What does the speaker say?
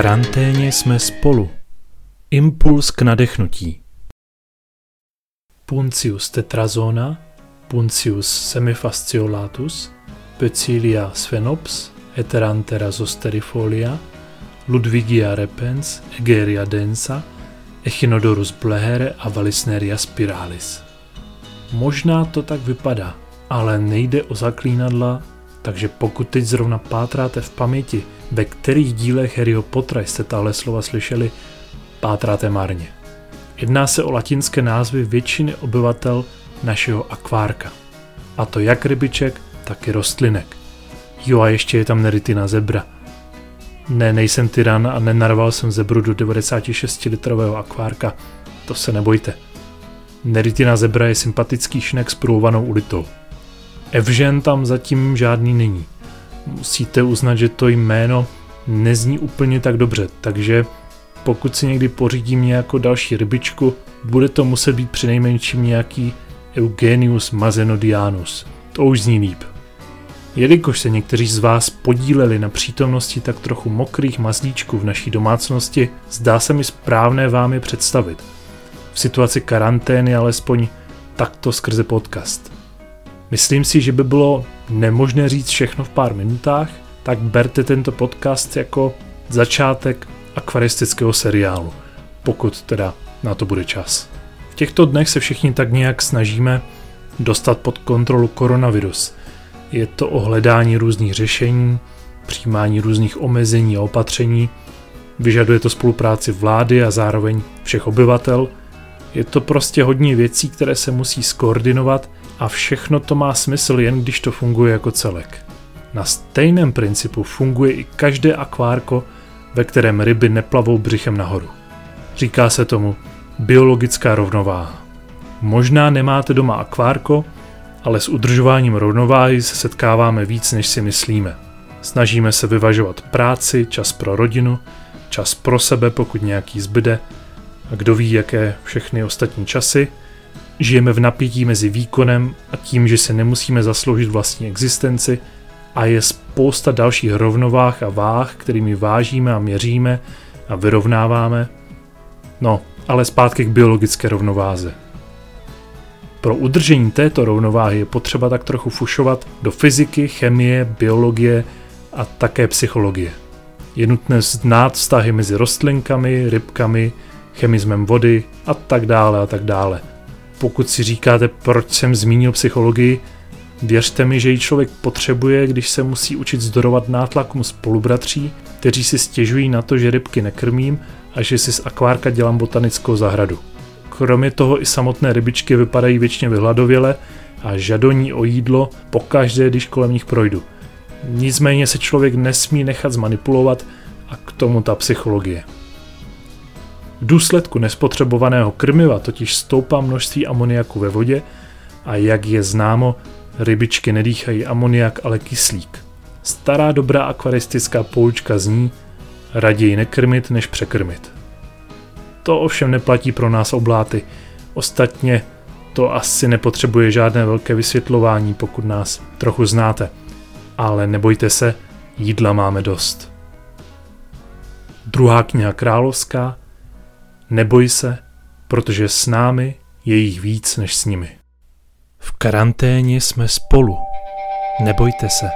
karanténě jsme spolu. Impuls k nadechnutí. Puncius tetrazona, Puncius semifasciolatus, Pecilia sphenops, Heterantera zosterifolia, Ludvigia repens, Egeria densa, Echinodorus blehere a Valisneria spiralis. Možná to tak vypadá, ale nejde o zaklínadla, takže pokud teď zrovna pátráte v paměti, ve kterých dílech Harryho Pottera jste tahle slova slyšeli, pátráte marně. Jedná se o latinské názvy většiny obyvatel našeho akvárka. A to jak rybiček, tak i rostlinek. Jo a ještě je tam neritina zebra. Ne, nejsem tyran a nenarval jsem zebru do 96 litrového akvárka. To se nebojte. Neritina zebra je sympatický šnek s průvanou ulitou. Evžen tam zatím žádný není. Musíte uznat, že to jméno nezní úplně tak dobře, takže pokud si někdy pořídím nějakou další rybičku, bude to muset být přinejmenším nějaký Eugenius Mazenodianus. To už zní líp. Jelikož se někteří z vás podíleli na přítomnosti tak trochu mokrých mazlíčků v naší domácnosti, zdá se mi správné vám je představit. V situaci karantény alespoň takto skrze podcast. Myslím si, že by bylo nemožné říct všechno v pár minutách, tak berte tento podcast jako začátek akvaristického seriálu, pokud teda na to bude čas. V těchto dnech se všichni tak nějak snažíme dostat pod kontrolu koronavirus. Je to o hledání různých řešení, přijímání různých omezení a opatření, vyžaduje to spolupráci vlády a zároveň všech obyvatel. Je to prostě hodně věcí, které se musí skoordinovat a všechno to má smysl jen když to funguje jako celek. Na stejném principu funguje i každé akvárko, ve kterém ryby neplavou břichem nahoru. Říká se tomu biologická rovnováha. Možná nemáte doma akvárko, ale s udržováním rovnováhy se setkáváme víc, než si myslíme. Snažíme se vyvažovat práci, čas pro rodinu, čas pro sebe, pokud nějaký zbyde, a kdo ví, jaké všechny ostatní časy. Žijeme v napětí mezi výkonem a tím, že se nemusíme zasloužit vlastní existenci a je spousta dalších rovnovách a váh, kterými vážíme a měříme a vyrovnáváme. No, ale zpátky k biologické rovnováze. Pro udržení této rovnováhy je potřeba tak trochu fušovat do fyziky, chemie, biologie a také psychologie. Je nutné znát vztahy mezi rostlinkami, rybkami, chemismem vody a tak dále a tak dále. Pokud si říkáte, proč jsem zmínil psychologii, věřte mi, že ji člověk potřebuje, když se musí učit zdorovat nátlakům spolubratří, kteří si stěžují na to, že rybky nekrmím a že si z akvárka dělám botanickou zahradu. Kromě toho i samotné rybičky vypadají většině vyhladověle a žadoní o jídlo pokaždé, když kolem nich projdu. Nicméně se člověk nesmí nechat zmanipulovat a k tomu ta psychologie. V důsledku nespotřebovaného krmiva totiž stoupá množství amoniaku ve vodě a jak je známo, rybičky nedýchají amoniak, ale kyslík. Stará dobrá akvaristická poučka zní raději nekrmit, než překrmit. To ovšem neplatí pro nás obláty. Ostatně to asi nepotřebuje žádné velké vysvětlování, pokud nás trochu znáte. Ale nebojte se, jídla máme dost. Druhá kniha královská, neboj se, protože s námi je jich víc než s nimi. V karanténě jsme spolu. Nebojte se.